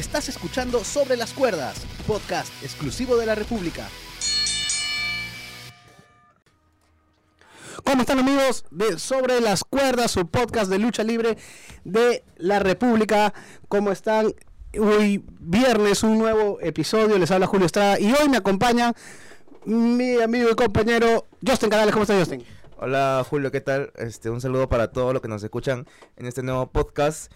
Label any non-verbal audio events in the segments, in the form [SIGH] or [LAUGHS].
Estás escuchando Sobre las Cuerdas, podcast exclusivo de la República. ¿Cómo están amigos de Sobre las Cuerdas, su podcast de lucha libre de la República? ¿Cómo están? Hoy viernes un nuevo episodio, les habla Julio Estrada y hoy me acompaña mi amigo y compañero Justin Canales. ¿Cómo está Justin? Hola Julio, ¿qué tal? Este, un saludo para todos los que nos escuchan en este nuevo podcast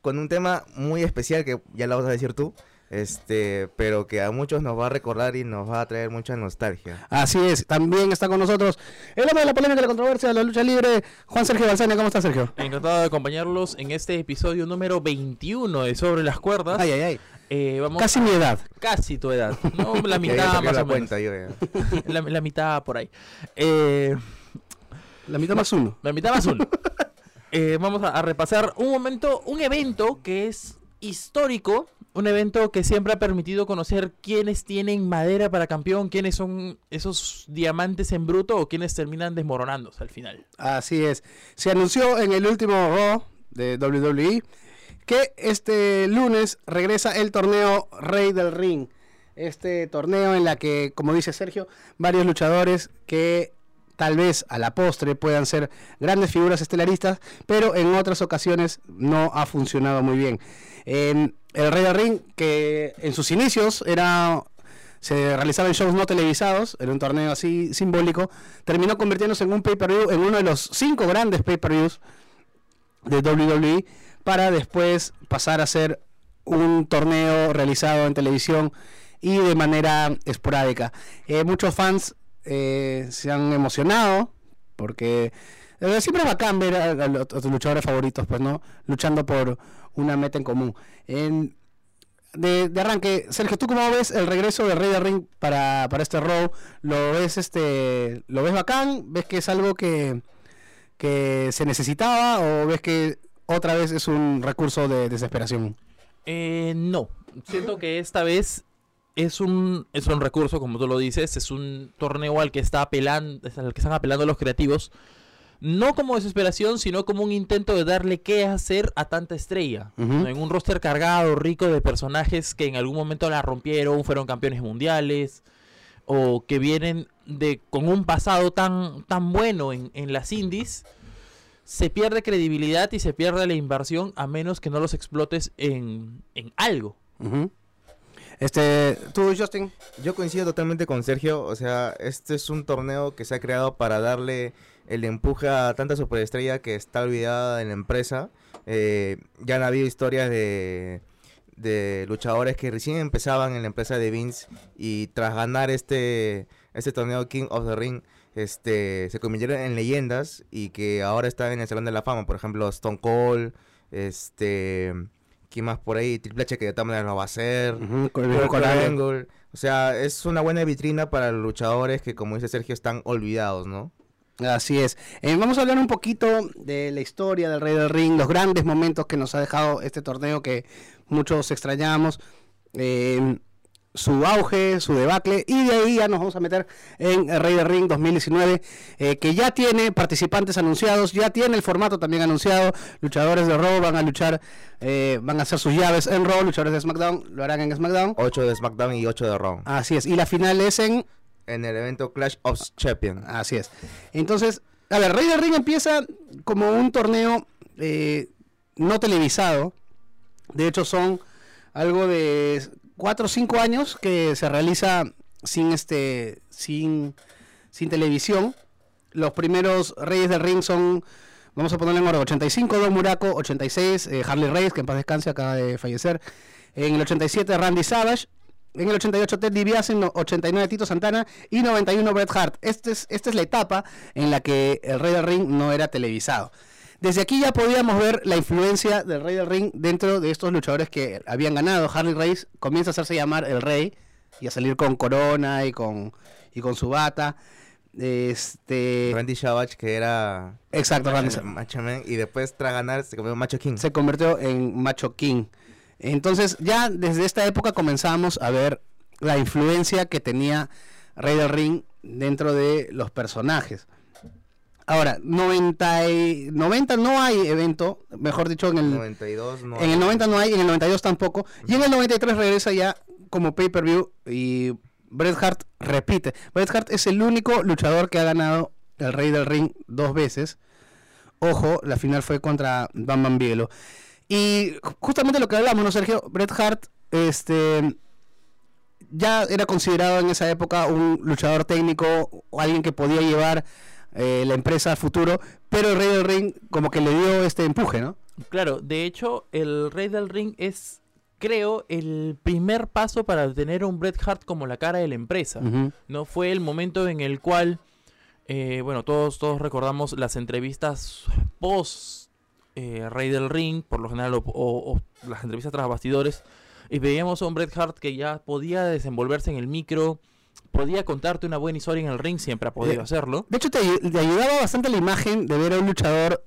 con un tema muy especial que ya lo vas a decir tú, este, pero que a muchos nos va a recordar y nos va a traer mucha nostalgia. Así es, también está con nosotros el hombre de la polémica, la controversia, de la lucha libre, Juan Sergio Balsania. ¿Cómo está Sergio? Encantado de acompañarlos en este episodio número 21 de Sobre las Cuerdas. Ay, ay, ay. Eh, vamos Casi a- mi edad. Casi tu edad. [LAUGHS] No, la mitad más la o menos. cuenta yo ya. La, la mitad por ahí. Eh, La mitad más uno. la mitad más uno. [LAUGHS] Eh, vamos a, repasar un momento, un evento que es histórico. Un evento que siempre ha permitido conocer quiénes tienen madera para campeón, quiénes son esos diamantes en bruto o quiénes terminan desmoronándose al final. Así es. Se anunció en el último Raw de WWE que este lunes regresa el torneo Rey del Ring. Este torneo en la que, como dice Sergio, varios luchadores que tal vez a la postre puedan ser grandes figuras estelaristas, pero en otras ocasiones no ha funcionado muy bien. En el Rey del Ring, que en sus inicios era se realizaban shows no televisados, en un torneo así simbólico, terminó convirtiéndose en un pay-per-view, en uno de los cinco grandes pay-per-views de WWE, para después pasar a ser un torneo realizado en televisión y de manera esporádica. Eh, muchos fans eh, se han emocionado porque eh, siempre es bacán ver a, a los- luchadores favoritos, pues, ¿no? Luchando por una meta en común. En- de, arranque, Sergio, ¿tú cómo ves el regreso de Rey de Ring para, para este Raw? ¿Lo ves este lo ves bacán? ¿Ves que es algo que, que se necesitaba o ves que otra vez es un recurso de desesperación? Eh, no, siento que esta vez es un, es un recurso, como tú lo dices, es un torneo al que está apelando, al que están apelando los creativos, no como desesperación, sino como un intento de darle qué hacer a tanta estrella. En un roster cargado, rico de personajes que en algún momento la rompieron, fueron campeones mundiales, o que vienen de con un pasado tan, tan bueno en, en las indies. Se pierde credibilidad y se pierde la inversión a menos que no los explotes en, en algo. Este, tú, Justin. Yo coincido totalmente con Sergio, o sea, este es un torneo que se ha creado para darle el empuje a tanta superestrella que está olvidada en la empresa. Eh, ya han habido historias de, de luchadores que recién empezaban en la empresa de Vince y tras ganar este, este torneo King of the Ring, este, se convirtieron en leyendas y que ahora están en el Salón de la Fama. Por ejemplo, Stone Cold, este, ¿quién más por ahí? Triple H que de todas maneras lo va a hacer. Ujú, con- Angle. Angle. O sea, es una buena vitrina para los luchadores que, como dice Sergio, están olvidados, ¿no? Así es. Eh, vamos a hablar un poquito de la historia del Rey del Ring, los grandes momentos que nos ha dejado este torneo que muchos extrañamos, eh, su auge, su debacle, y de ahí ya nos vamos a meter en Rey del Ring 2019, eh, que ya tiene participantes anunciados, ya tiene el formato también anunciado, luchadores de Raw van a luchar, eh, van a hacer sus llaves en Raw, luchadores de SmackDown lo harán en SmackDown. 8 de SmackDown y 8 de Raw. Así es, y la final es en En el evento Clash of Champions. Así es. Entonces, a ver, Rey del Ring empieza como un torneo eh, no televisado. De hecho, son algo de 4 o 5 años que se realiza sin este sin, sin televisión. Los primeros Reyes del Ring son, vamos a ponerle en orden, 85 Don Muraco, 86 eh, Harley Reyes, que en paz descanse, acaba de fallecer. En el 87 Randy Savage, en el 88 Ted DiBiase, en el 89 Tito Santana y 91 Bret Hart. Este es, esta es la etapa en la que el Rey del Ring no era televisado. Desde aquí ya podíamos ver la influencia del Rey del Ring dentro de estos luchadores que habían ganado. Harley Race comienza a hacerse llamar el Rey y a salir con corona y con, y con su bata. Este, Randy Savage, que era exacto, Randy. Macho Man, y después tras ganar se convirtió en Macho King. se convirtió en Macho King. Entonces ya desde esta época comenzamos a ver la influencia que tenía Rey del Ring dentro de los personajes. Ahora, 90, y- 90 no hay evento, mejor dicho, en el, 92 no. en el 90 no hay, en el 92 tampoco. Y en el 93 regresa ya como pay-per-view y Bret Hart repite. Bret Hart es el único luchador que ha ganado el Rey del Ring dos veces. Ojo, la final fue contra Bam Bam Bigelow. Y ju- justamente lo que hablamos, ¿no, Sergio? Bret Hart, este ya era considerado en esa época un luchador técnico o alguien que podía llevar eh, la empresa al futuro, pero el Rey del Ring como que le dio este empuje, ¿no? Claro, de hecho, el Rey del Ring es, creo, el primer paso para tener un Bret Hart como la cara de la empresa. No fue el momento en el cual, eh, bueno, todos, todos recordamos las entrevistas post eh, Rey del Ring, por lo general, o, o- o las entrevistas tras bastidores, y veíamos a un Bret Hart que ya podía desenvolverse en el micro, podía contarte una buena historia en el ring, siempre ha podido Eh, hacerlo. De hecho, te, te ayudaba bastante la imagen de ver a un luchador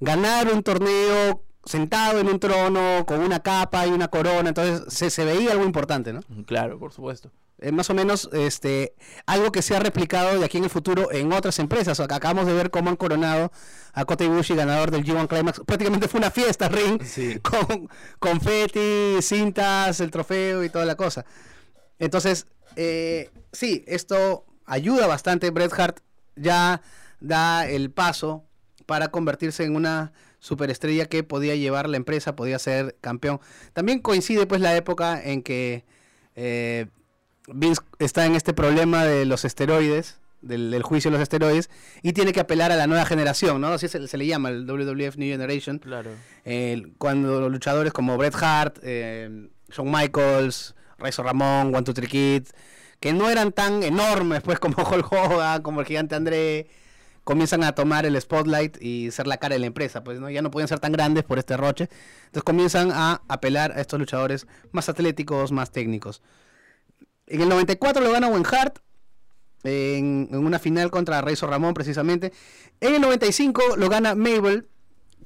ganar un torneo sentado en un trono con una capa y una corona, entonces se, se veía algo importante, ¿no? Claro, por supuesto. Eh, más o menos este algo que se ha replicado de aquí en el futuro en otras empresas. O sea, acabamos de ver cómo han coronado a Kota Ibushi, ganador del G1 Climax. Prácticamente fue una fiesta, ring, Sí. [LAUGHS] con confeti, cintas, el trofeo y toda la cosa. Entonces, eh, sí, esto ayuda bastante. Bret Hart ya da el paso para convertirse en una superestrella que podía llevar la empresa, podía ser campeón. También coincide pues la época en que eh, Vince está en este problema de los esteroides, del, del juicio de los esteroides, y tiene que apelar a la nueva generación, ¿no? Así se, se le llama, el WWF New Generation. Claro. Eh, cuando los luchadores como Bret Hart, eh, Shawn Michaels, Razor Ramón, One Two Three Kid, que no eran tan enormes pues [LAUGHS] como Hulk Hogan, como el gigante André, comienzan a tomar el spotlight y ser la cara de la empresa, pues no ya no pueden ser tan grandes por este roche, entonces comienzan a apelar a estos luchadores más atléticos, más técnicos. En el 94 lo gana Owen Hart en, en una final contra Razor Ramón precisamente. En el 95 lo gana Mabel,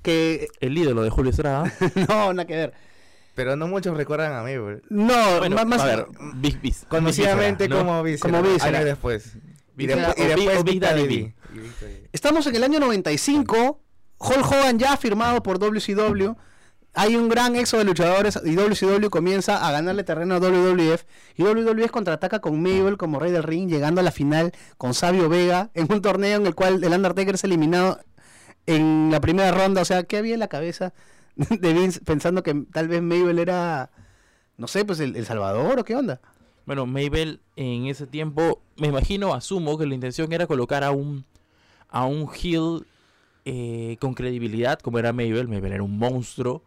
que El ídolo de Julio Estrada. [LAUGHS] no, nada que ver. Pero no muchos recuerdan a mí. No, Bueno, más, más- a ver, Big Bis. Conocidamente como Víscera. Como. Años después. Y, después- y después Big Daddy B. Estamos en el año 95. Hulk Hogan ya firmado por WCW. Hay un gran éxodo de luchadores y WCW comienza a ganarle terreno a WWF. Y WWF contraataca con Mabel como rey del ring, llegando a la final con Sabio Vega en un torneo en el cual el Undertaker es eliminado en la primera ronda. O sea, ¿qué había en la cabeza [LAUGHS] de Vince pensando que tal vez Mabel era, no sé, pues el, el Salvador o qué onda? Bueno, Mabel en ese tiempo, me imagino, asumo que la intención era colocar a un a un heel eh, con credibilidad, como era Mabel. Mabel era un monstruo.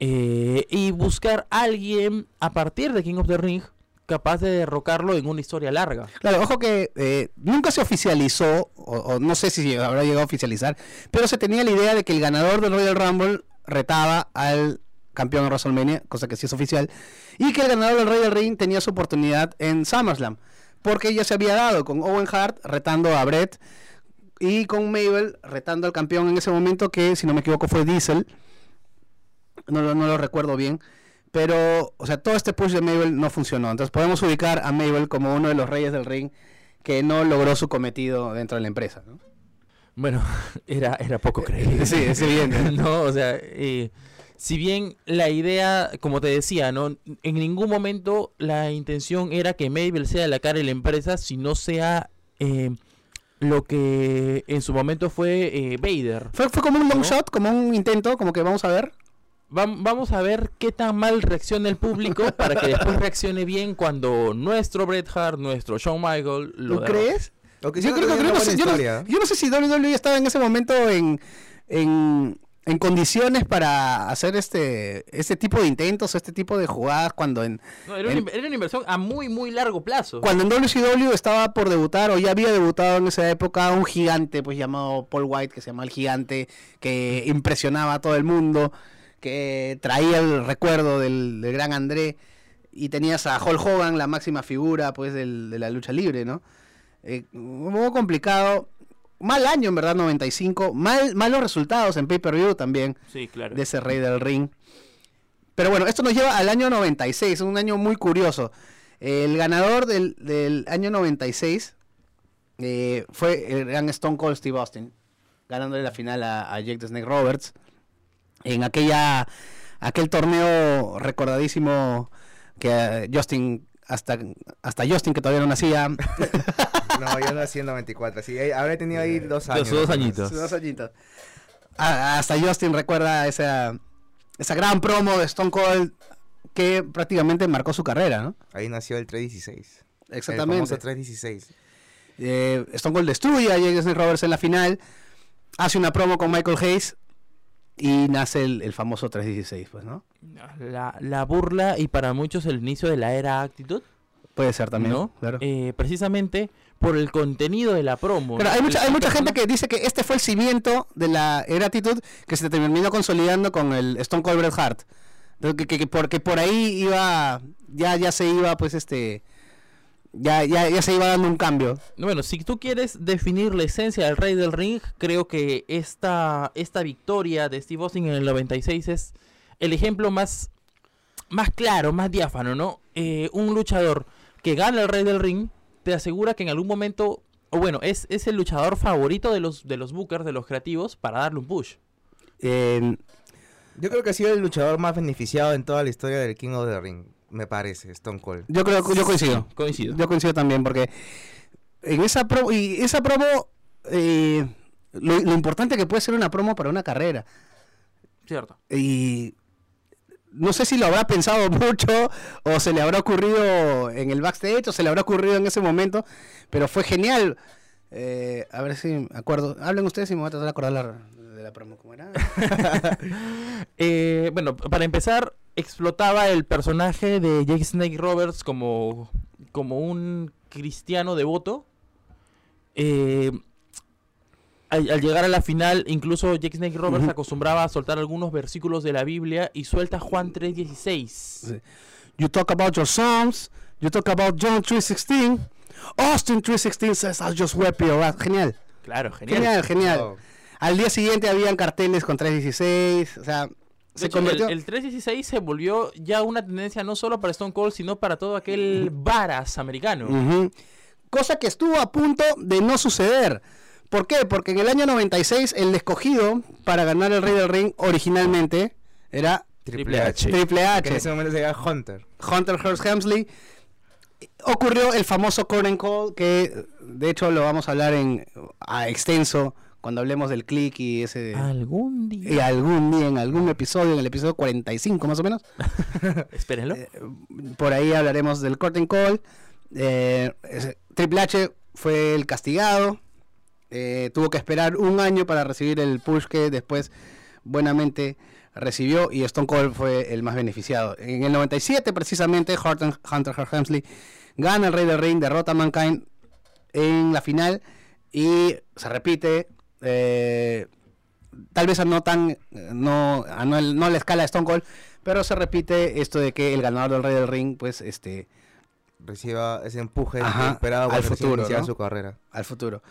eh, y buscar a alguien a partir de King of the Ring capaz de derrocarlo en una historia larga. Claro, ojo que eh, nunca se oficializó, o, o no sé si habrá llegado a oficializar, pero se tenía la idea de que el ganador del Royal Rumble retaba al campeón de WrestleMania, cosa que sí es oficial, y que el ganador del Royal Ring tenía su oportunidad en SummerSlam, porque ya se había dado con Owen Hart retando a Brett y con Mabel retando al campeón en ese momento que, si no me equivoco, fue Diesel. No, lo- recuerdo bien. Pero, o sea, todo este push de Mabel no funcionó. Entonces podemos ubicar a Mabel como uno de los reyes del ring que no logró su cometido dentro de la empresa. Bueno, [LAUGHS] era, era poco creíble. Sí, es evidente. [LAUGHS] no, o sea, eh, si bien la idea, como te decía, no, en ningún momento la intención era que Mabel sea la cara de la empresa, sino sea eh, lo que en su momento fue eh, Vader. Fue, fue como un long ¿No? shot, como un intento, como que vamos a ver. Vam- vamos a ver qué tan mal reacciona el público para que después reaccione bien cuando nuestro Bret Hart, nuestro Shawn Michael lo ¿Tú derrota. crees? Yo creo que no, sé, yo, no- historia. yo no sé si WWE estaba en ese momento en, en, en condiciones para hacer este, este tipo de intentos, este tipo de jugadas cuando en, No, En- era una inversión a muy, muy largo plazo. Cuando en WCW estaba por debutar o ya había debutado en esa época un gigante pues llamado Paul White que se llama el gigante que impresionaba a todo el mundo que traía el recuerdo del, del gran André y tenías a Hulk Hogan la máxima figura pues del- de la lucha libre no Eh, un poco complicado mal año en verdad 95 mal malos resultados en pay per view también Sí, claro. de ese rey del ring. Pero bueno, esto nos lleva al año 96, un año muy curioso. El ganador del, del año 96 eh, fue el gran Stone Cold Steve Austin, ganándole la final a, a Jake the Snake Roberts en aquella aquel torneo recordadísimo que eh, Justin hasta hasta Justin que todavía no nacía [LAUGHS] No, yo nací en 94, sí, habré tenido ahí dos años. Dos menos. añitos. sus dos añitos. A- hasta Justin recuerda esa esa gran promo de Stone Cold que prácticamente marcó su carrera, ¿no? Ahí nació el 316. El Exactamente. famoso 316. Eh, Stone Cold destruye a Snake Roberts en la final, hace una promo con Michael Hayes y nace el, el famoso 316, pues, ¿no? La, la burla y para muchos el inicio de la era actitud, Puede ser también, ¿no? Claro. Eh, precisamente por el contenido de la promo. Hay mucha, hay mucha gente que dice que este fue el cimiento de la era actitud que se terminó consolidando con el Stone Cold Bret Hart. Que- que porque por ahí iba, ya, ya se iba, pues este, ya, ya, ya se iba dando un cambio. Bueno, si tú quieres definir la esencia del Rey del Ring, creo que esta, esta victoria de Steve Austin en el 96 es el ejemplo más, más claro, más diáfano, ¿no? Eh, un luchador que gana el Rey del Ring te asegura que en algún momento, o bueno, es, es el luchador favorito de los, de los bookers, de los creativos, para darle un push. Eh, Yo creo que ha sido el luchador más beneficiado en toda la historia del King of the Ring, me parece, Stone Cold. yo creo, yo coincido. Coincido. Yo coincido también, porque en esa promo, y esa promo, eh, lo, lo importante que puede ser una promo para una carrera. Cierto. Y no sé si lo habrá pensado [LAUGHS] mucho, o se le habrá ocurrido en el backstage, o se le habrá ocurrido en ese momento, pero fue genial. Eh, a ver si me acuerdo. Hablen ustedes y me voy a tratar de acordar la- de la promo. ¿Cómo era? [LAUGHS] Eh, bueno, para empezar, explotaba el personaje de Jake Snake Roberts como, como un cristiano devoto. Eh, al, al llegar a la final, incluso Jake Snake Roberts acostumbraba a soltar algunos versículos de la Biblia y suelta Juan 3.16. Sí. You talk about your Psalms, you talk about John 3.16. Austin 3.16 says, I'll just ass". Genial. Claro, genial. Genial, genial. Oh. Al día siguiente habían carteles con 3.16. O sea, se hecho, el- convirtió. el, 3.16 se volvió ya una tendencia no solo para Stone Cold, sino para todo aquel varas americano. Cosa que estuvo a punto de no suceder. ¿Por qué? Porque en el año 96 el escogido para ganar el Rey del Ring originalmente era Triple H. Triple Que en H, ese momento se llama Hunter. Hunter Hearst Helmsley. Ocurrió el famoso Current Call que de hecho lo vamos a hablar en a extenso cuando hablemos del click y ese Algún día. y algún día en algún episodio en el episodio 45 más o menos [LAUGHS] Espérenlo. Eh, por ahí hablaremos del curtain call. Eh, Triple H fue el castigado. eh, tuvo que esperar un año para recibir el push que después buenamente recibió y Stone Cold fue el más beneficiado. En el 97 precisamente Hunter, Hunter Hearst Helmsley gana el Rey del Ring, derrota a Mankind en la final y se repite eh, tal vez no tan no a no, no la escala de Stone Cold pero se repite esto de que el ganador del Rey del Ring pues este Reciba ese empuje Ajá, esperado al futuro, ¿no? su carrera. al futuro.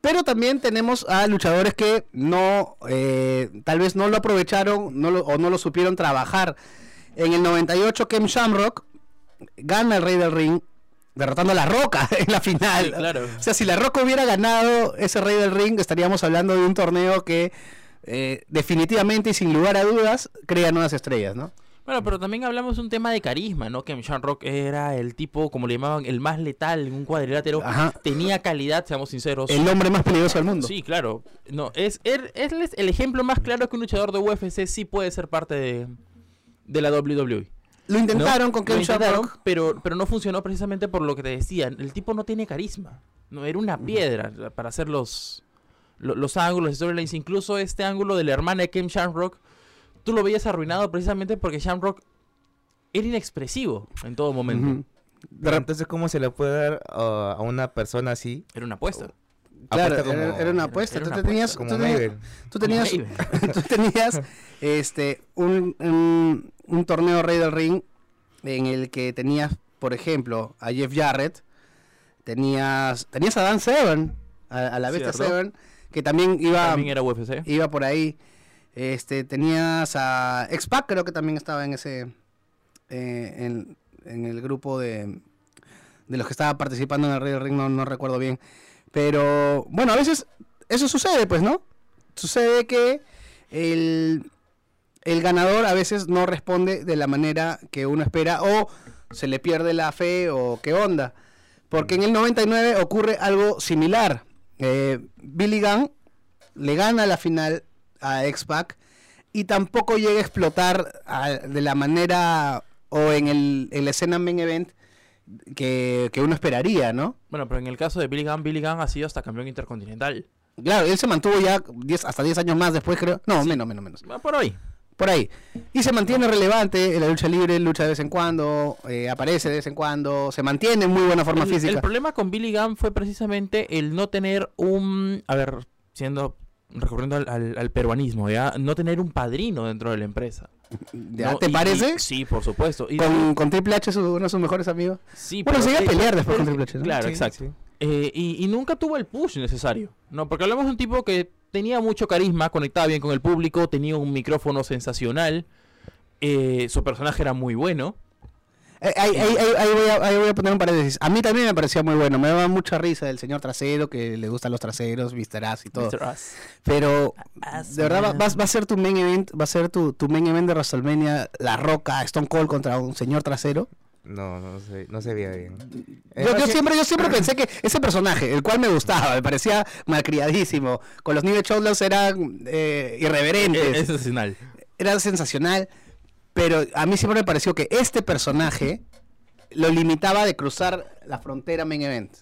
Pero también tenemos a luchadores que no, eh, tal vez no lo aprovecharon no lo- o no lo supieron trabajar. En el 98, Kem Shamrock gana el Rey del Ring, derrotando a La Roca [LAUGHS] en la final. Sí, claro. O sea, si La Roca hubiera ganado ese Rey del Ring, estaríamos hablando de un torneo que eh, definitivamente y sin lugar a dudas crea nuevas estrellas, ¿no? Bueno, pero también hablamos de un tema de carisma, ¿no? Que Shamrock era el tipo, como le llamaban, el más letal en un cuadrilátero. Ajá. Tenía calidad, seamos sinceros. El hombre más peligroso del mundo. Sí, claro. No, es, él, él es el ejemplo más claro que un luchador de UFC sí puede ser parte de, de la WWE. Lo intentaron ¿no? con intentaron, Shamrock. pero, pero no funcionó precisamente por lo que te decía. El tipo no tiene carisma. No, era una piedra para hacer los, lo- los, ángulos, storylines. Incluso este ángulo de la hermana de Kem Shamrock, tú lo veías arruinado precisamente porque Shamrock era inexpresivo en todo momento. Pero entonces, ¿cómo se le puede dar uh, a una persona así? Era una apuesta. Claro, Apuesta como- era, era una apuesta. era tú, una tenías, Como tú tenías- tú tenías, Como [LAUGHS] tú tenías este un, un, un torneo Rey del Ring en el que tenías, por ejemplo, a Jeff Jarrett, tenías tenías a Dan Severn, a, a la bestia Cierto. Severn, que también iba También era UFC. iba por ahí. Este, tenías a X-Pac, creo que también estaba en ese eh, en, en el grupo de de los que estaba participando en el Rey del Ring, no, no recuerdo bien. Pero bueno, a veces eso sucede, pues, ¿no? Sucede que el, el ganador a veces no responde de la manera que uno espera o se le pierde la fe o qué onda. Porque en el 99 ocurre algo similar. Eh, Billy Gunn le gana la final a X-Pac y tampoco llega a explotar de la manera o en, el, en escena main event que, que uno esperaría, ¿no? Bueno, pero en el caso de Billy Gunn, Billy Gunn ha sido hasta campeón intercontinental. Claro, él se mantuvo ya 10, hasta 10 años más después, creo. No, menos, menos, menos. Por ahí. Por ahí. Y se mantiene relevante en la lucha libre, lucha de vez en cuando, eh, aparece de vez en cuando, se mantiene en muy buena forma el, física. el problema con Billy Gunn fue precisamente el no tener un. A ver, siendo. Recurriendo al, al- al peruanismo, ¿ya? No tener un padrino dentro de la empresa. ¿Ya ¿no? ¿Te Y- parece? y- sí, por supuesto. Y- Con, con Triple H, su- uno de sus mejores amigos. sí, Bueno, se iba a pelear después pero con Triple H, ¿no? Claro, Sí, exacto. sí. Eh, y, y nunca tuvo el push necesario, ¿no? Porque hablamos de un tipo que tenía mucho carisma, conectaba bien con el público, tenía un micrófono sensacional, eh, su personaje era muy bueno. Eh, ahí, ahí- ahí- ahí voy a, ahí voy a poner un paréntesis. A mí también me parecía muy bueno. Me daba mucha risa el señor trasero, que le gustan los traseros, Mr. Ass y todo. Mr. Ass. Pero, Ass de verdad, va, va- a ser tu main event, va a ser tu, tu main event de WrestleMania, La Roca, Stone Cold contra un señor trasero. No, no se, no se veía bien. Yo, yo que- siempre, yo siempre [CLEARS THROAT] pensé que ese personaje, el cual me gustaba, me parecía malcriadísimo, con los New Shoulders eran eh, Eh, irreverentes, Es sensacional. era sensacional, pero a mí siempre me pareció que este personaje lo limitaba de cruzar la frontera main event.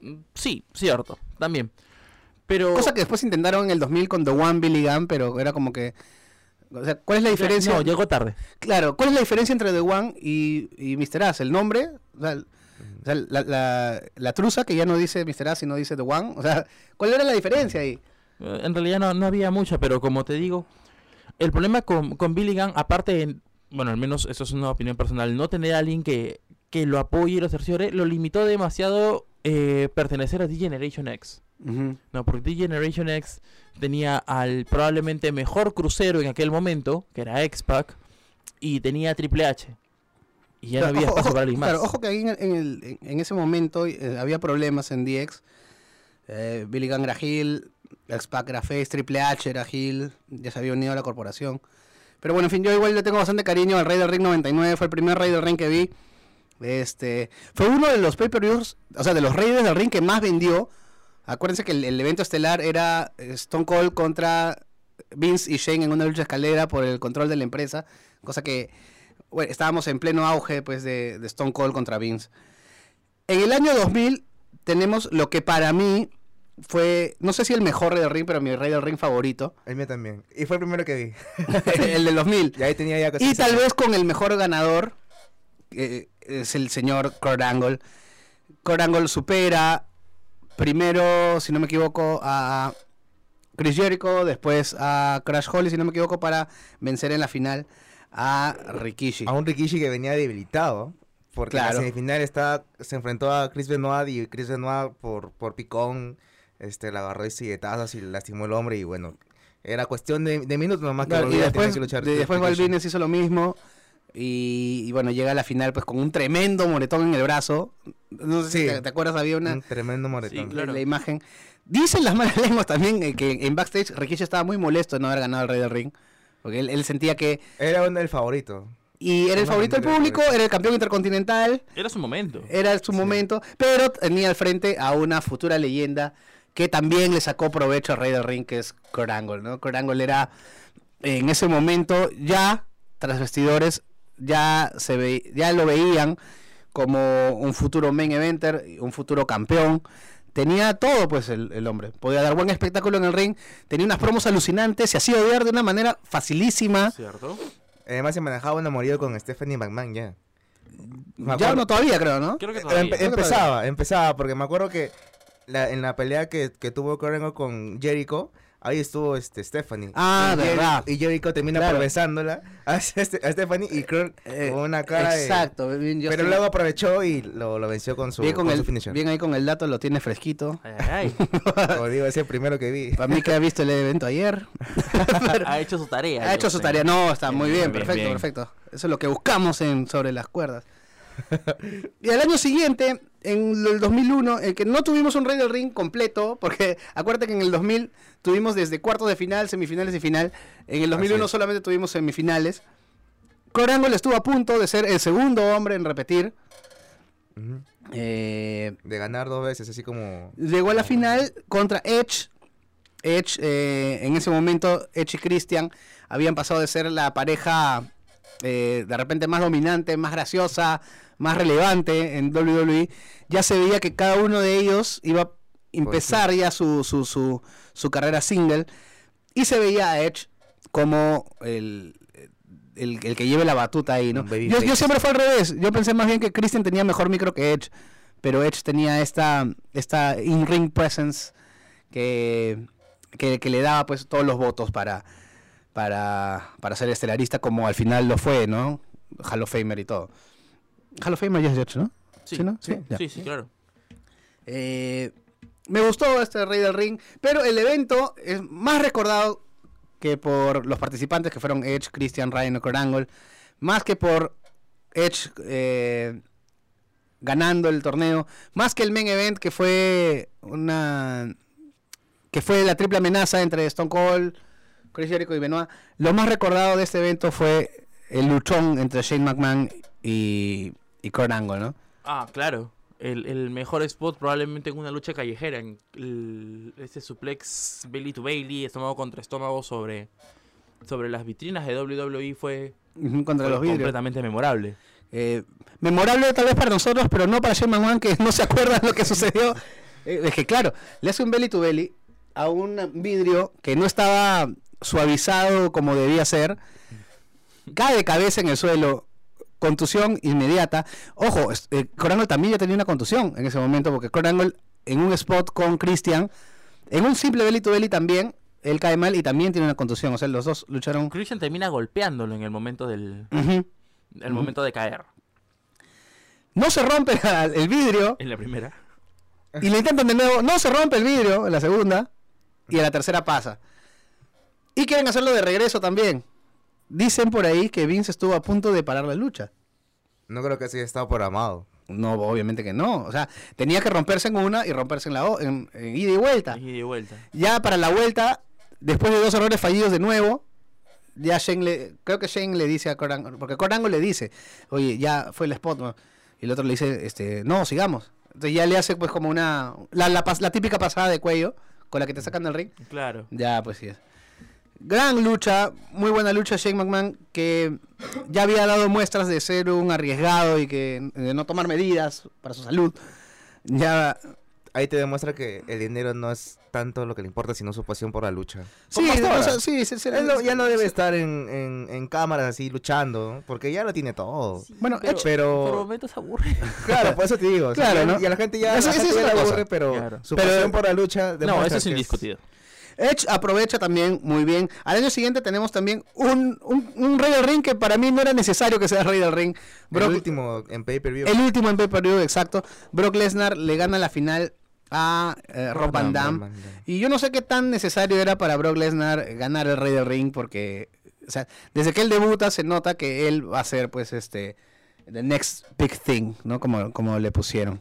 Mm, Sí, cierto, también. Pero... Cosa que después intentaron en el 2000 con The One Billy Gunn, pero era como que... O sea, ¿cuál es la diferencia? No, llegó tarde. Claro, ¿cuál es la diferencia entre The One y, y Mr. Ass? ¿El nombre? O sea, el- o sea, la, la, la truza que ya no dice Mr. Ass, sino dice The One. O sea, ¿cuál era la diferencia ahí? Eh, En realidad no, no había mucha, pero como te digo, el problema con, con Billy Gunn, aparte, de- bueno, al menos eso es una opinión personal, no tener a alguien que, que lo apoye y lo cerciore, lo limitó demasiado eh, pertenecer a D-Generation X. No, porque D-Generation X tenía al probablemente mejor crucero en aquel momento, que era X-Pac, y tenía Triple H. Y ya no había espacio ojo, para alguien más. claro, ojo que ahí en, en el- en- ese momento eh, había problemas en DX. Eh, Billy Hill, X-Pac Triple H era Hill, ya se había unido a la corporación. Pero bueno, en fin, yo igual le tengo bastante cariño al Rey del Ring 99, fue el primer Rey del Ring que vi. Este, fue uno de los pay-per-views, o sea, de los Reyes del Ring que más vendió. Acuérdense que el, evento estelar era Stone Cold contra Vince y Shane en una lucha escalera por el control de la empresa, cosa que bueno, estábamos en pleno auge pues de, de Stone Cold contra Vince. En el año 2000 tenemos lo que para mí fue, no sé si el mejor Rey del Ring, pero mi Rey del Ring favorito, El mío también. Y fue el primero que vi. [LAUGHS] el del 2000. Y ahí tenía ya Y tal vez con el mejor ganador, que es el señor Kurt Angle. Kurt Angle supera primero, si no me equivoco, a Chris Jericho, después a Crash Holly, si no me equivoco, para vencer en la final a Rikishi. A un Rikishi que venía debilitado. Porque en la semifinal estaba, se enfrentó a Chris Benoit y Chris Benoit por, por picón este, la agarró de silletazos y lastimó el hombre y bueno, era cuestión de, de minutos nomás que Claro, y después, que luchar. de- después. Balvines hizo lo mismo. Y, y bueno, llega a la final pues con un tremendo moretón en el brazo. No sé si Sí. te, te acuerdas, había una, Un tremendo moretón. Sí, claro. la imagen. Dicen las [LAUGHS] malas lenguas también eh, que en backstage Rikishi estaba muy molesto de no haber ganado el Rey del Ring. Porque él, él sentía que... Era uno del favorito. Y era el favorito del público, era el campeón intercontinental, Era su momento. era su Sí. momento, pero tenía al frente a una futura leyenda que también le sacó provecho al Rey del Ring, que es Kurt Angle, ¿no? Kurt Angle era, en ese momento, ya, tras vestidores, ya, se ve, ya lo veían como un futuro main eventer, un futuro campeón. Tenía todo, pues, el, el hombre. Podía dar buen espectáculo en el ring. Tenía unas promos alucinantes. Se hacía odiar de una manera facilísima. ¿Cierto? Además se manejaba un amorío con Stephanie McMahon ya. Me Ya no todavía, creo, ¿no? Creo que todavía. empezaba, empezaba, porque me acuerdo que la- en la pelea que, que tuvo Angle con Jericho, ahí estuvo este Stephanie. Ah, y Jer- verdad. Y Jericho termina Claro. a, [LAUGHS] este- a Stephanie y Kurt Eh, con una cara de- Exacto. bien, yo Pero luego aprovechó y lo, lo venció con su, bien, con con el, su finisher. bien ahí con el dato, lo tiene fresquito. Ay, ay, [LAUGHS] Como digo, ese primero que vi. Para mí que ha visto el evento ayer. [LAUGHS] ay. ha hecho su tarea. ha hecho su tarea. No, está muy bien, Bien, perfecto, bien. perfecto. Eso es lo que buscamos en sobre las cuerdas. [LAUGHS] y al año siguiente, en el 2001, en que no tuvimos un Rey del Ring completo, porque [LAUGHS] acuérdate que en el 2000 tuvimos desde cuartos de final, semifinales y final. En el 2001 es. solamente tuvimos semifinales. Kurt Angle estuvo a punto de ser el segundo hombre en repetir. Eh, De ganar dos veces, así como... llegó a la final contra Edge. Edge, eh, en ese momento, Edge y Christian habían pasado de ser la pareja eh, de repente más dominante, más graciosa, más relevante en WWE. Ya se veía que cada uno de ellos iba a empezar ya su, su, su, su carrera single. Y se veía a Edge como el, el, el que lleve la batuta ahí, ¿no? Yo, yo siempre fue al revés. Yo pensé más bien que Christian tenía mejor micro que Edge. Pero Edge tenía esta, esta in-ring presence que, que, que le daba pues todos los votos para, para, para ser estelarista como al final lo fue, ¿no? Hall of Famer y todo. Hall of Famer ya es ¿no? Sí, ¿Sí, no? sí, Sí, claro. Eh, me gustó este Rey del Ring, pero el evento es más recordado que por los participantes que fueron Edge, Christian, Ryan o Angle, más que por Edge eh, ganando el torneo, más que el main event que fue una que fue la triple amenaza entre Stone Cold, Chris Jericho y Benoit. Lo más recordado de este evento fue el luchón entre Shane McMahon y, y Kurt Angle, ¿no? Ah, claro. El, el mejor spot probablemente en una lucha callejera. En el- este suplex belly to belly, estómago contra estómago sobre, sobre las vitrinas de WWE fue, Contra fue los vidrios. completamente memorable. Eh, memorable tal vez para nosotros, pero no para Shane McMahon que [LAUGHS] no se acuerda de lo que sucedió. Eh, es que claro, le hace un belly to belly a un vidrio que no estaba suavizado como debía ser. Cae de cabeza en el suelo, contusión inmediata. Ojo, eh, Kurt Angle también ya tenía una contusión en ese momento, porque Kurt Angle en un spot con Christian, en un simple belly to belly también, él cae mal y también tiene una contusión. O sea, los dos lucharon. Christian termina golpeándolo en el momento del el momento de caer. No se rompe la- el vidrio. En la primera. Y le intentan de nuevo, no se rompe el vidrio en la segunda y en la tercera pasa. Y quieren hacerlo de regreso también. Dicen por ahí que Vince estuvo a punto de parar la lucha. No creo que así haya estado programado. No, obviamente que no. O sea, tenía que romperse en una y romperse en la o- en, en ida y vuelta. Y de vuelta. Ya para la vuelta, después de dos errores fallidos de nuevo, ya Shane le, creo que Shane le dice a Corango, porque Corango le dice, oye, ya fue el spot, ¿no? y el otro le dice, este, no, sigamos. Entonces ya le hace pues como una, la, la típica pasada de cuello, con la que te sacan del ring. Claro. Ya, pues sí es. Gran lucha, muy buena lucha Shane McMahon, que ya había dado muestras de ser un arriesgado y que de no tomar medidas para su salud. Ya Ahí te demuestra que el dinero no es tanto lo que le importa, sino su pasión por la lucha. Sí, o sea, se- se- ya no se- debe estar en, en, en cámaras así luchando, porque ya lo tiene todo. Bueno, Pero, pero- por momentos aburre. [LAUGHS] Claro, por eso te digo. o sea, Claro, ¿no? Y a la gente ya, Eso- la eso gente es cosa. aburre, pero Claro. su Pero- pasión por la lucha No, eso es indiscutido. Edge aprovecha también muy bien. Al año siguiente tenemos también un, un, un Rey del Ring que para mí no era necesario que sea Rey del Ring. Brock- el último en pay-per-view. el último en pay-per-view, exacto. Brock Lesnar le gana la final a eh, Rob Van Damme. Rob Van Damme. Y yo no sé qué tan necesario era para Brock Lesnar ganar el Rey del Ring porque, o sea, desde que él debuta se nota que él va a ser, pues, este, the next big thing, ¿no? Como, como le pusieron.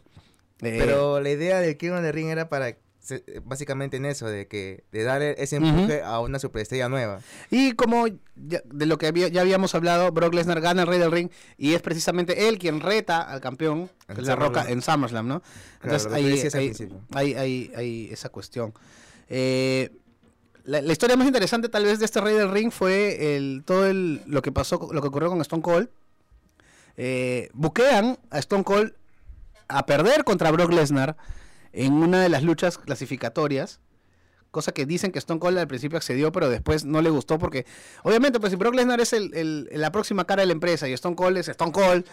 Eh, Pero la idea del King of the Ring era para se- básicamente en eso, de que de dar ese empuje a una superestrella nueva. Y como ya- de lo que había- ya habíamos hablado, Brock Lesnar gana el Rey del Ring y es precisamente él quien reta al campeón, En La Roca, en SummerSlam, ¿no? Entonces ahí- ahí- ahí esa cuestión. Eh, la, la historia más interesante tal vez de este Rey del Ring fue el, todo el, lo que pasó, lo que ocurrió con Stone Cold. Eh, buquean a Stone Cold a perder contra Brock Lesnar en una de las luchas clasificatorias. Cosa que dicen que Stone Cold al principio accedió, pero después no le gustó porque, obviamente, pues si Brock Lesnar es el, el- la próxima cara de la empresa y Stone Cold es Stone Cold,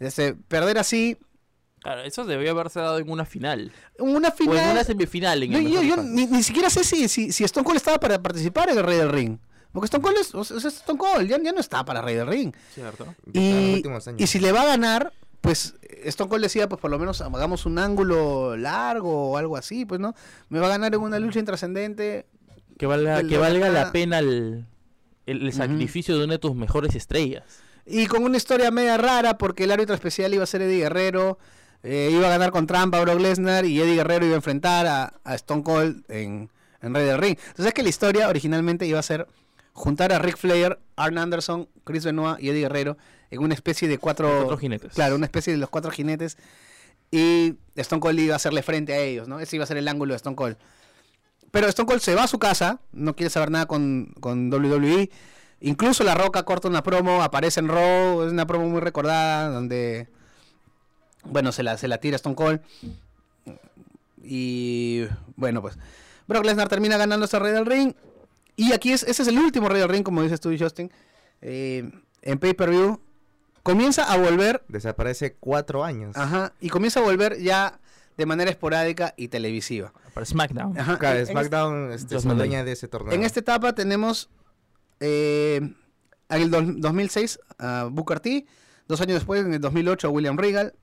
este, perder así, Claro, eso debió haberse dado en una final. una O en final... una semifinal. En Yo, el yo- yo ni, ni siquiera sé si, si, si Stone Cold estaba para participar en el Rey del Ring. Porque Stone Cold es, o sea, es Stone Cold, ya, ya no está para Rey del Ring. Cierto. Y, y si le va a ganar, pues Stone Cold decía, pues por lo menos hagamos un ángulo largo o algo así, pues no. Me va a ganar en una lucha intrascendente. Que valga, que valga la pena el, el, el sacrificio de una de tus mejores estrellas. Y con una historia media rara porque el árbitro especial iba a ser Eddie Guerrero. eh, iba a ganar con trampa a Brock Lesnar y Eddie Guerrero iba a enfrentar a, a Stone Cold en, en Rey del Ring. Entonces es que la historia originalmente iba a ser juntar a Rick Flair, Arn Anderson, Chris Benoit y Eddie Guerrero en una especie de cuatro... Cuatro jinetes. Claro, una especie de los cuatro jinetes. Y Stone Cold iba a hacerle frente a ellos, ¿no? Ese iba a ser el ángulo de Stone Cold. Pero Stone Cold se va a su casa, no quiere saber nada con, con WWE. Incluso La Roca corta una promo, aparece en Raw, es una promo muy recordada, donde, bueno, se la, se la tira Stone Cold. Y, bueno, pues, Brock Lesnar termina ganando esta Rey del Ring. Y aquí es, ese es el último Rey del Ring, como dices tú, Justin. Eh, en pay-per-view. Comienza a volver Desaparece cuatro años. Ajá, y comienza a volver ya de manera esporádica y televisiva. Para SmackDown. Ajá, Claro, en- en SmackDown este, dueña libre. de ese torneo. este- en esta etapa tenemos eh, en el dos- 2006 a Booker T, dos años después, en el 2008 a William Regal,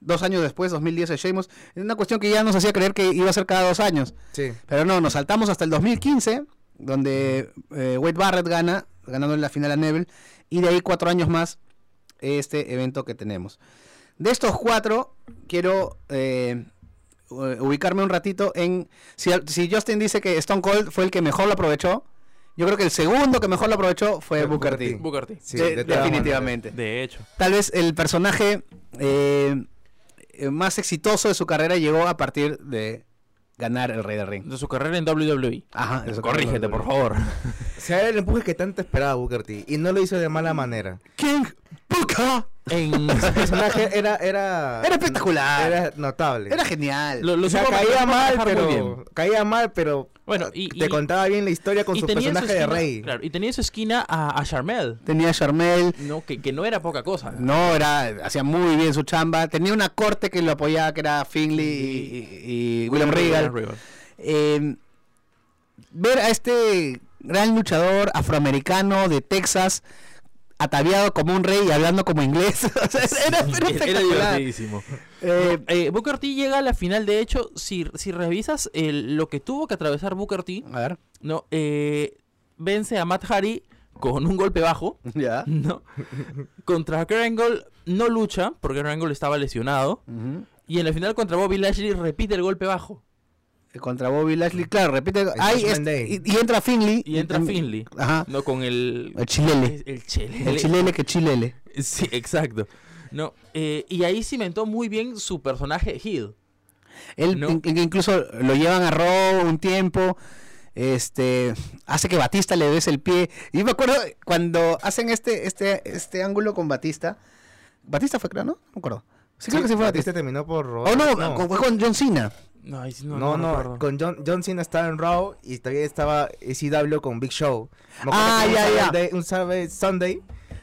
dos años después, 2010 a Sheamus. Es una cuestión que ya nos hacía creer que iba a ser cada dos años. Sí. Pero no, nos saltamos hasta el 2015, donde eh, Wade Barrett gana, ganando en la final a Neville, y de ahí cuatro años más este evento que tenemos. De estos cuatro, quiero eh, ubicarme un ratito en... Si, si Justin dice que Stone Cold fue el que mejor lo aprovechó, yo creo que el segundo que mejor lo aprovechó fue Booker T. Booker T. Sí, De- de todas definitivamente. De hecho. Tal vez el personaje eh, eh, más exitoso de su carrera llegó a partir de ganar el Rey del Ring. De su carrera en WWE. Ajá, eso Corrígete, por favor. O sea, era el empuje que tanto esperaba Booker T. Y no lo hizo de mala manera. King Booker. En, Ese personaje era, era... Era espectacular. Era notable. Era genial. lo, lo o sea, caía mal, pero... bien. Caía mal, pero... Bueno, y, te contaba bien la historia con su personaje de rey. Claro, y tenía en su esquina a, a Charmel. Tenía a Charmel. No, que, que no era poca cosa. No, era, hacía muy bien su chamba. Tenía una corte que lo apoyaba, que era Finley y, y- y William Regal. Eh, ver a este gran luchador afroamericano de Texas ataviado como un rey y hablando como inglés. [LAUGHS] O sea, era, era Era divertidísimo. Eh, Eh, Booker T llega a la final. De hecho, si, si revisas el- lo que tuvo que atravesar Booker T, a ver. no, eh, vence a Matt Hardy con un golpe bajo. [LAUGHS] Ya. No. Contra Kurt Angle no lucha, porque Kurt Angle estaba lesionado. Y en la final contra Bobby Lashley repite el golpe bajo. Contra Bobby Lashley, claro, repite. Judgment es- y, y entra Finley. Y entra Finley. Ajá. No, con el... El chilele. El chilele. El chilele que chilele. Sí, exacto. No, eh, y ahí cimentó muy bien su personaje Hill. Él No. in- in- incluso lo llevan a Raw un tiempo. Este hace que Batista le des el pie. Y me acuerdo cuando hacen este, este, este ángulo con Batista. Batista fue, creo, ¿no? No me acuerdo. Sí, creo que sí fue Batista. terminó por... Oh, no, con- fue con John Cena. No, ahí sí no, No, no, no, con John, John Cena estaba en Raw y todavía estaba ECW con Big Show. Me Ah, ya, un ya. Un Sunday,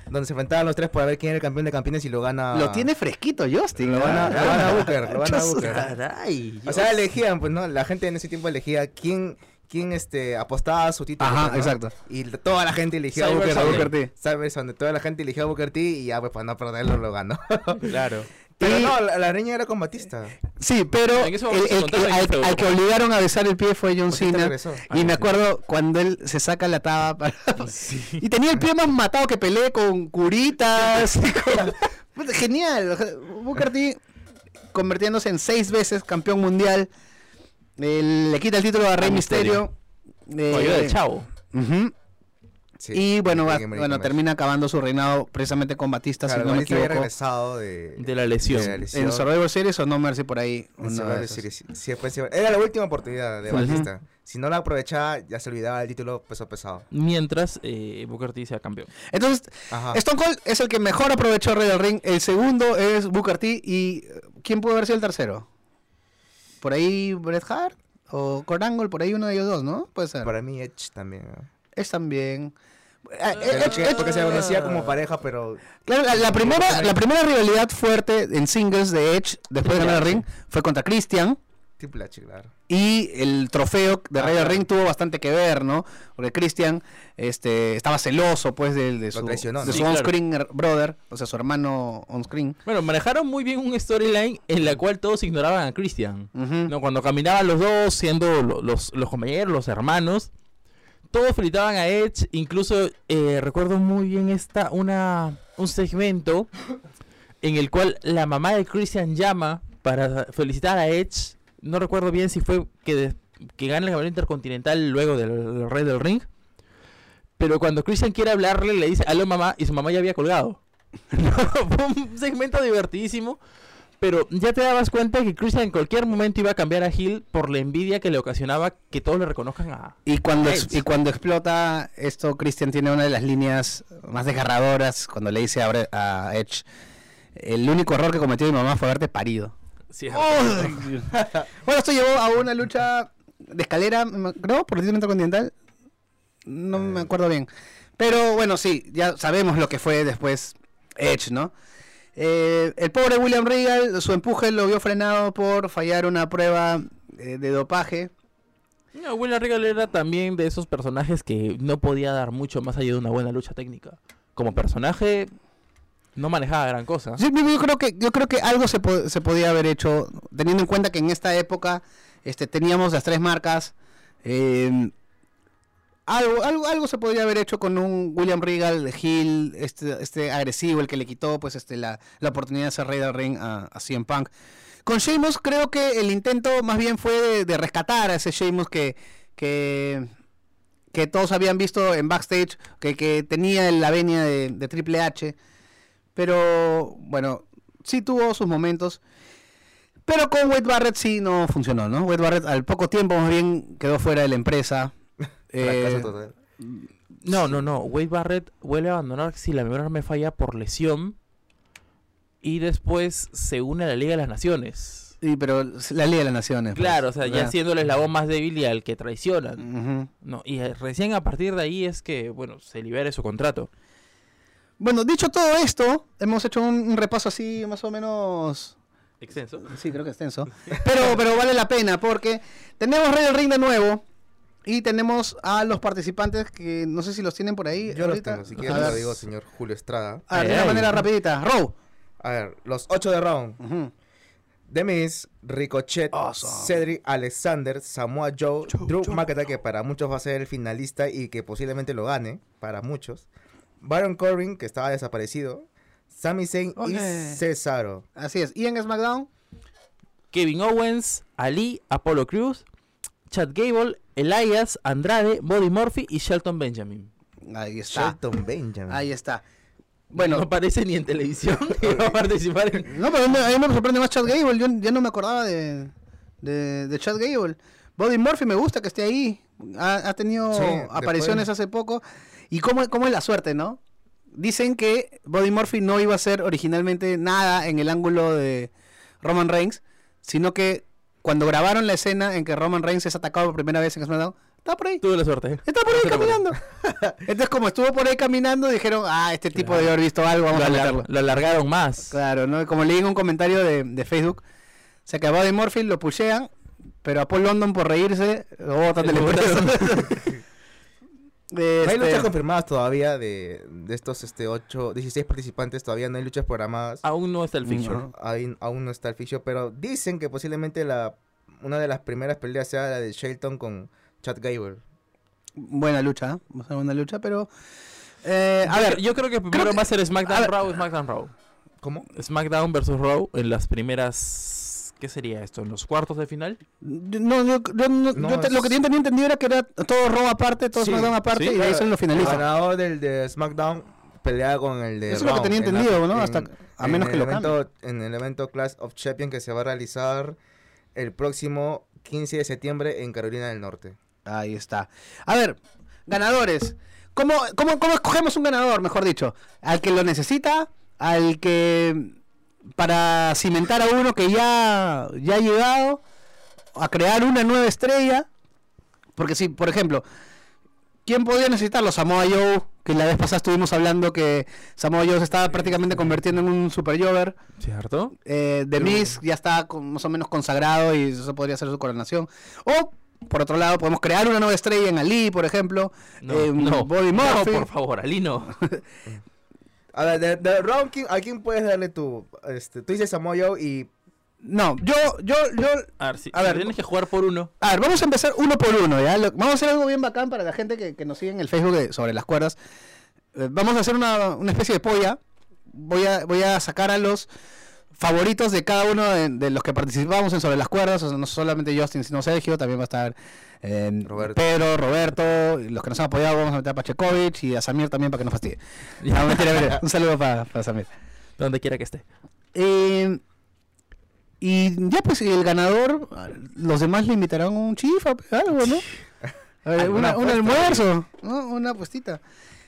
donde se enfrentaban los tres para ver quién era el campeón de campeones y lo gana... Lo tiene fresquito, Justin. Lo gana, Ah, lo gana Booker, lo gana. Booker. Caray. O sea, elegían, pues, ¿no? La gente en ese tiempo elegía quién, quién este, apostaba su título. Ajá, pues, ¿no? exacto. Y toda la gente elegía a Cyber Booker, T. Cyber Sunday. Toda la gente elegía a Booker T y ya, pues, para no perderlo, lo ganó. Claro. Pero Y- no, la, la reña era con Batista. Sí, pero el, el- el- al, que obligaron a besar el pie fue John Cena. Y me acuerdo cuando él se saca la taba para... [LAUGHS] Y tenía el pie más matado que peleé con curitas. con- [LAUGHS] Puta, Genial. Booker T convirtiéndose en seis veces campeón mundial. Eh, le quita el título a Rey A Misterio. Eh, Con ayuda del chavo. Sí. y bueno, va- bueno termina acabando su reinado precisamente con Batista, Claro, si no me equivoco. regresado de, De la lesión. de la lesión. En Survivor Series o No Mercy por ahí. Series, sí, fue- sí, era la última oportunidad de. Batista. Si no la aprovechaba, ya se olvidaba el título peso pesado. Mientras eh, Booker T sea campeón. Entonces, Ajá. Stone Cold es el que mejor aprovechó Rey del Ring. El segundo es Booker T. ¿Y quién puede haber sido el tercero? ¿Por ahí Bret Hart? ¿O Kurt Angle? Por ahí uno de ellos dos, ¿no? Puede ser. Para mí Edge también. ¿no? Es también. Eh, eh, Pero Edge- que- Edge- porque se conocía como pareja, pero Claro, la, la primera, la primera rivalidad fuerte en singles de Edge después de ganar el ring fue contra Christian. Triple H, claro. Y el trofeo de Rey del. Ring tuvo bastante que ver, ¿no? Porque Christian este, estaba celoso, pues, de, de su, de su Sí, on-screen er- brother, o sea, su hermano on-screen. Bueno, manejaron muy bien un storyline en la cual todos ignoraban a Christian. No, cuando caminaban los dos, siendo lo- los, los compañeros, los hermanos, todos felicitaban a Edge. Incluso eh, recuerdo muy bien esta, una, un segmento en el cual la mamá de Christian llama para felicitar a Edge. No recuerdo bien si fue que, que gana el campeonato intercontinental luego del, del Rey del Ring. Pero cuando Christian quiere hablarle, le dice, aló mamá, y su mamá ya había colgado. [LAUGHS] Fue un segmento divertidísimo. Pero ya te dabas cuenta que Christian en cualquier momento iba a cambiar a Hill por la envidia que le ocasionaba que todos le reconozcan a... Y cuando, y cuando explota esto, Christian tiene una de las líneas más desgarradoras cuando le dice a, a Edge, el único error que cometió mi mamá fue haberte parido. Bueno, esto llevó a una lucha de escalera, creo, por el título intercontinental. No me acuerdo bien. Pero bueno, sí, ya sabemos lo que fue después Edge, ¿no? Eh, el pobre William Regal, su empuje lo vio frenado por fallar una prueba eh, de dopaje. No, William Regal era también de esos personajes que no podía dar mucho más allá de una buena lucha técnica. Como personaje, no manejaba gran cosa. Sí, yo, creo que yo creo que algo se, po- se podía haber hecho teniendo en cuenta que en esta época este teníamos las tres marcas eh, algo, algo algo se podría haber hecho con un William Regal Hill este este agresivo el que le quitó pues este la, la oportunidad de ser rey del ring a, a CM Punk con Sheamus creo que el intento más bien fue de, de rescatar a ese Sheamus que que que todos habían visto en backstage que, que tenía la venia de, de Triple H pero bueno, sí tuvo sus momentos. Pero con Wade Barrett sí no funcionó, ¿no? Wade Barrett al poco tiempo más bien quedó fuera de la empresa. Fracaso Eh, total. No, no, no. Wade Barrett vuelve a abandonar, si la memoria no me falla, por lesión. Y después se une a la Liga de las Naciones. sí, pero la Liga de las Naciones. pues, Claro, o sea, ya ¿verdad? siendo el eslabón más débil y al que traicionan. No, y eh, recién a partir de ahí es que, bueno, se libera su contrato. Bueno, dicho todo esto, hemos hecho un, un repaso así más o menos Extenso. Sí, creo que extenso. Pero, pero vale la pena porque tenemos Rey del Ring de nuevo y tenemos a los participantes que no sé si los tienen por ahí. Yo los ahorita. tengo, si ver, lo digo, señor Julio Estrada. A ver, de una Ay. manera rapidita. Row. A ver, los ocho de round. Ujú. Demis, Ricochet, Awesome. Cedric, Alexander, Samoa Joe, Joe, Drew Joe. McIntyre, que para muchos va a ser el finalista y que posiblemente lo gane, para muchos. Baron Corbin, que estaba desaparecido. Sami Zayn y Cesaro. Así es. Y en SmackDown, Kevin Owens, Ali, Apollo Cruz, Chad Gable, Elias, Andrade, Bobby Murphy y Shelton Benjamin. ahí está. Shelton Benjamin. Ahí está. Bueno, no aparece ni en televisión [LAUGHS] que va a participar en... no, pero a mí, me sorprende más Chad Gable. Yo ya no me acordaba de, de, de Chad Gable. Bobby Murphy me gusta que esté ahí. Ha, ha tenido Sí, apariciones después- hace poco. ¿Y cómo, cómo es la suerte, no? Dicen que Bobby Murphy no iba a ser originalmente nada en el ángulo de Roman Reigns, sino que cuando grabaron la escena en que Roman Reigns es atacado por primera vez en SmackDown, está por ahí. Tuve la suerte. Está por ahí [LAUGHS] caminando. [LAUGHS] Entonces, como estuvo por ahí caminando, dijeron, ah, este tipo Claro. debe haber visto algo, vamos Lo, a alargaron más. Claro, ¿no? Como leí en un comentario de, de Facebook, se acabó de Murphy, lo pushean, pero a Paul London por reírse, lo botan [LAUGHS] No hay Este, luchas confirmadas todavía de, de estos este, 8, 16 participantes. Todavía no hay luchas programadas. Aún no está el fixture. No. Aún no está el ficho, pero dicen que posiblemente la una de las primeras peleas sea la de Shelton con Chad Gable. Buena lucha, ¿eh? Va a ser buena lucha, pero... eh, a Yo- ver, yo creo que primero creo que- va a ser a SmackDown ver. Raw, SmackDown Raw. ¿Cómo? SmackDown versus Raw en las primeras... ¿Qué sería esto? ¿En los cuartos de final? no, yo- yo no- No, yo te- lo que yo tenía entendido era que era todo Raw aparte, todo Sí, SmackDown aparte, sí, y ahí son los El finalistas. ganador del de SmackDown pelea con el de Eso es lo que tenía en la- entendido, ¿no? en- Hasta- a menos en que el lo evento, En el evento Clash of Champions que se va a realizar el próximo 15 de septiembre en Carolina del Norte. Ahí está. A ver, ganadores. ¿Cómo, cómo, cómo escogemos un ganador, mejor dicho? ¿Al que lo necesita? ¿Al que para cimentar a uno que ya, ya ha llegado? ¿A crear una nueva estrella? Porque si, por ejemplo, ¿quién podría necesitarlo? Samoa Joe, que la vez pasada estuvimos hablando que Samoa Joe se estaba prácticamente convirtiendo en un super Jover. ¿Cierto? Eh, The Miz ya está con- más o menos consagrado y eso podría ser su coronación. O, por otro lado, podemos crear una nueva estrella en Ali, por ejemplo. No, eh, no, Bobby no, Murphy. por favor, Ali no. [LAUGHS] A ver, de, de ¿quién- ¿a quién puedes darle tu... Este, tú dices Samoa Joe y... No, yo, yo, yo. A ver, si, A ver, tienes que jugar por uno. A ver, vamos a empezar uno por uno, ¿ya? Lo- vamos a hacer algo bien bacán para la gente que, que nos sigue en el Facebook de- sobre las cuerdas. Eh, vamos a hacer una, una especie de polla voy a, voy a sacar a los favoritos de cada uno de, de los que participamos en Sobre las Cuerdas, o sea, no solamente Justin, sino Sergio, también va a estar eh, Roberto. Pedro, Roberto, los que nos han apoyado, vamos a meter a Pachekovic y a Samir también para que no fastidie. No, mentira, mentira. [LAUGHS] Un saludo para, para Samir. Donde quiera que esté. Eh, y ya pues el ganador, los demás le invitarán un chifa, pues, algo, ¿no? [LAUGHS] A ver, Alguna una- un almuerzo, ¿no? Una apuestita.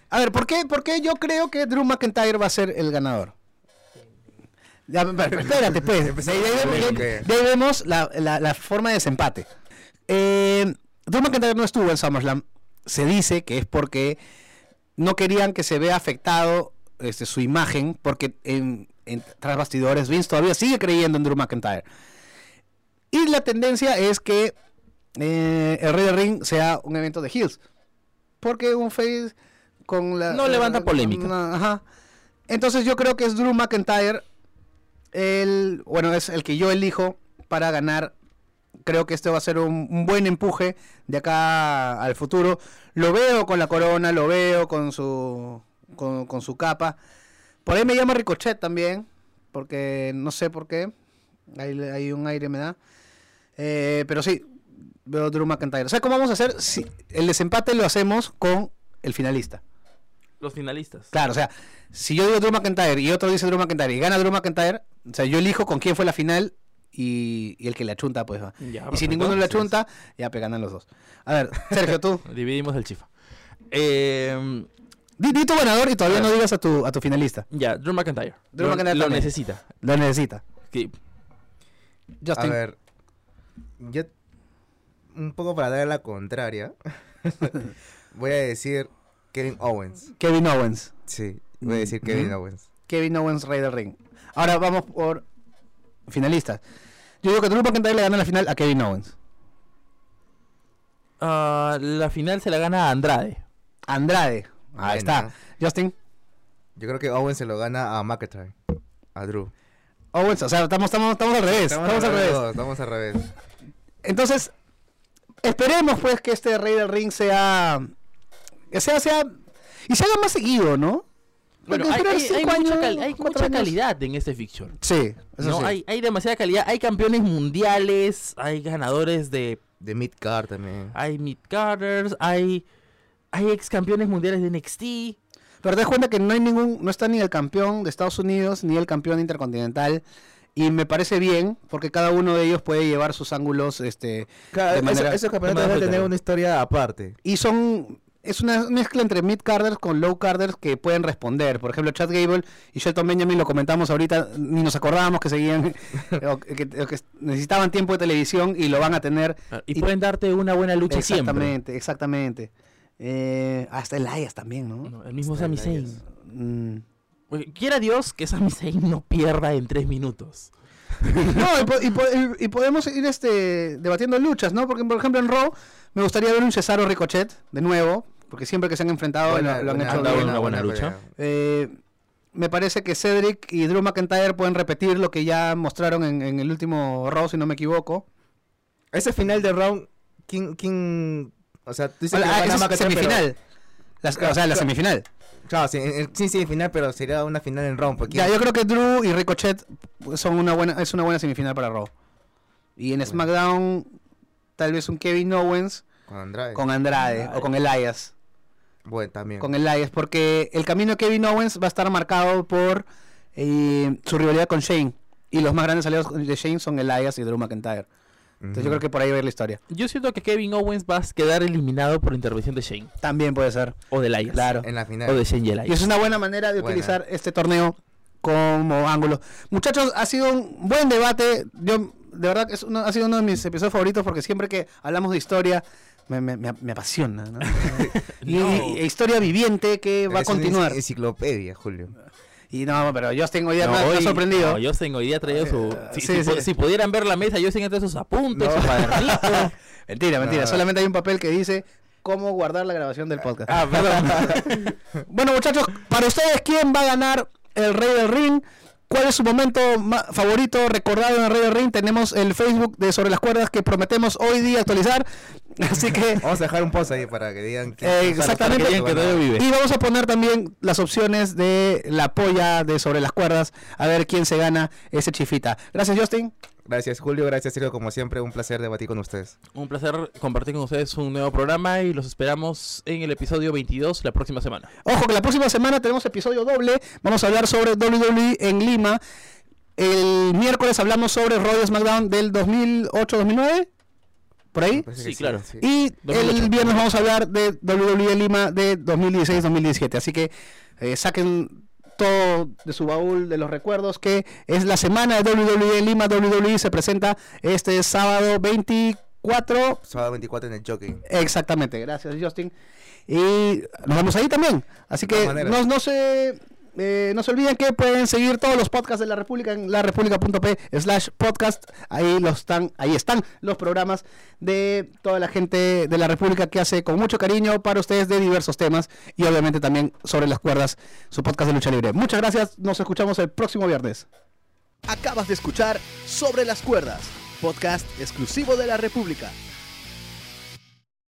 A ver, ¿por qué, ¿por qué yo creo que Drew McIntyre va a ser el ganador? Ya, espérate, pues. [LAUGHS] De ahí, de ahí- Ok. de ahí vemos la, la- la forma de desempate. Eh, Drew McIntyre no estuvo en SummerSlam. Se dice que es porque no querían que se vea afectado este, su imagen, porque en, en tras bastidores Vince todavía sigue creyendo en Drew McIntyre. Y la tendencia es que eh, el Rey del Ring sea un evento de heels. Porque un face con la... No levanta polémica. una- ajá. Entonces yo creo que es Drew McIntyre el... Bueno, es el que yo elijo para ganar. Creo que este va a ser un, un buen empuje de acá al futuro. Lo veo con la corona, lo veo con su, con, con su capa. Por ahí me llama Ricochet también, porque no sé por qué. Hay, hay un aire me da. Eh, pero sí, veo Drew McIntyre. O sea, ¿cómo vamos a hacer? Si el desempate lo hacemos con el finalista. Los finalistas. Claro, o sea, si yo digo Drew McIntyre y otro dice Drew McIntyre y gana Drew McIntyre, o sea, yo elijo con quién fue la final y, y el que le achunta, pues va. Ya, y si perfecto. ninguno le achunta, ya pues ganan los dos. A ver, Sergio, tú. [LAUGHS] Dividimos el chifa. Eh, Di, di tu ganador y todavía no digas a tu, a tu finalista. ya, Drew McIntyre. Drew lo, McIntyre lo también. necesita. Lo necesita. Sí. A Justin. ver, yo un poco para dar la contraria, [LAUGHS] voy a decir Kevin Owens. Kevin Owens. Sí, voy a decir Kevin. Owens. Kevin Owens, Rey del Ring. Ahora vamos por finalistas. Yo digo que Drew McIntyre le gana la final a Kevin Owens. Ah, la final se la gana a Andrade. Andrade. Ahí está. Justin. Yo creo que Owens se lo gana a McIntyre, a Drew. Owens, o sea, estamos, estamos, estamos al revés. Estamos, al revés. todos, estamos al revés. Entonces, esperemos pues que este Rey del Ring sea. Que sea, sea. Y se haga más seguido, ¿no? Bueno, hay, mucha, años, cal- hay cuatro mucha años. calidad en este fixture. Sí, eso ¿no? sí. Hay, hay demasiada calidad. Hay campeones mundiales, hay ganadores de. De Midcard también. Hay mid-carders, hay, hay ex campeones mundiales de NXT. Pero te das cuenta que no hay ningún, no está ni el campeón de Estados Unidos ni el campeón intercontinental. Y me parece bien, porque cada uno de ellos puede llevar sus ángulos, este, Claro, de eso- manera- esos de campeonatos deben tener una historia aparte. y son, es una mezcla entre mid carders con low carders que pueden responder. Por ejemplo, Chad Gable y Shelton Benjamin lo comentamos ahorita, ni nos acordábamos que seguían, [LAUGHS] o que, o que necesitaban tiempo de televisión y lo van a tener. Ah, Y, Y- pueden darte una buena lucha siempre. Exactamente, exactamente. Eh, hasta Elias también, ¿no? No, el mismo Sami Zayn. Mm. Quiera Dios que Sami Zayn no pierda en tres minutos. [LAUGHS] No, y, po- y po- y- y podemos ir este, debatiendo luchas, ¿no? Porque, por ejemplo, en Raw me gustaría ver un Cesaro Ricochet de nuevo, porque siempre que se han enfrentado Buena- lo, lo han hecho han dado bien. una buena lucha. Eh, me parece que Cedric y Drew McIntyre pueden repetir lo que ya mostraron en, en el último Raw, si no me equivoco. Ese final de round, ¿quién, quién, o sea, tú dices Ah, que es McIntyre, pero- semifinal. Las- o sea, la semifinal. Claro, sí, en- sí, semifinal, pero sería una final en round. Porque Ya, yo creo que Drew y Ricochet son una buena, es una buena semifinal para Raw. Y en Bueno. SmackDown, tal vez un Kevin Owens con Andrade. con Andrade Andrade. o con Elias. Bueno, también. Con Elias, porque el camino de Kevin Owens va a estar marcado por eh, su rivalidad con Shane. Y los más grandes aliados de Shane son Elias y Drew McIntyre. Entonces yo creo que por ahí va a ir la historia. Yo siento que Kevin Owens va a quedar eliminado por intervención de Shane. También puede ser. O de Elias. Claro. En la final. O de Shane y Y Elias. es una buena manera de Buena. utilizar este torneo como ángulo. Muchachos, ha sido un buen debate. Yo, de verdad, que es uno- ha sido uno de mis episodios favoritos porque siempre que hablamos de historia me, me- me- apasiona. ¿no? [LAUGHS] y, No. y- e historia viviente que va a Es continuar. enci- enciclopedia, Julio. Y no, pero Justin hoy día No, me, ha- me ha hoy- sorprendido. No, hoy día ha traído su. Si, sí, si sí. pu- si pudieran ver la mesa, ha traído sus apuntes, No. su cuadernito. [LAUGHS] Mentira, mentira. No. Solamente hay un papel que dice cómo guardar la grabación del podcast. ah, perdón. [LAUGHS] bueno, muchachos, para ustedes, ¿quién va a ganar el Rey del Ring? ¿Cuál es su momento ma- favorito recordado en el Radio Ring? Tenemos el Facebook de Sobre las Cuerdas que prometemos hoy día actualizar. Así que Vamos a dejar un post ahí para que digan que Eh, exactamente. Que digan que todavía vive. Y vamos a poner también las opciones de la polla de sobre las cuerdas, a ver quién se gana ese chifita. Gracias, Justin. Gracias Julio, gracias Sergio, como siempre, un placer debatir con ustedes. Un placer compartir con ustedes un nuevo programa y los esperamos en el episodio 22 la próxima semana. Ojo que la próxima semana tenemos episodio doble. Vamos a hablar sobre WWE en Lima. El miércoles hablamos sobre y SmackDown del 2008-2009. Por ahí. Sí, claro. sí. Y el 2008. viernes vamos a hablar de WWE Lima de 2016-2017. Así que eh, saquen todo de su baúl de los recuerdos que es la semana de WWE Lima. WWE se presenta este sábado 24. Sábado 24 en el Jockey. Exactamente, gracias Justin. Y nos vemos ahí también. Así que no, no se... eh, no se olviden que pueden seguir todos los podcasts de la República en larepublica.p slash podcast. Ahí los están, ahí están los programas de toda la gente de la República que hace con mucho cariño para ustedes de diversos temas y obviamente también sobre las cuerdas, su podcast de lucha libre. Muchas gracias, nos escuchamos el próximo viernes. Acabas de escuchar Sobre las Cuerdas, podcast exclusivo de la República.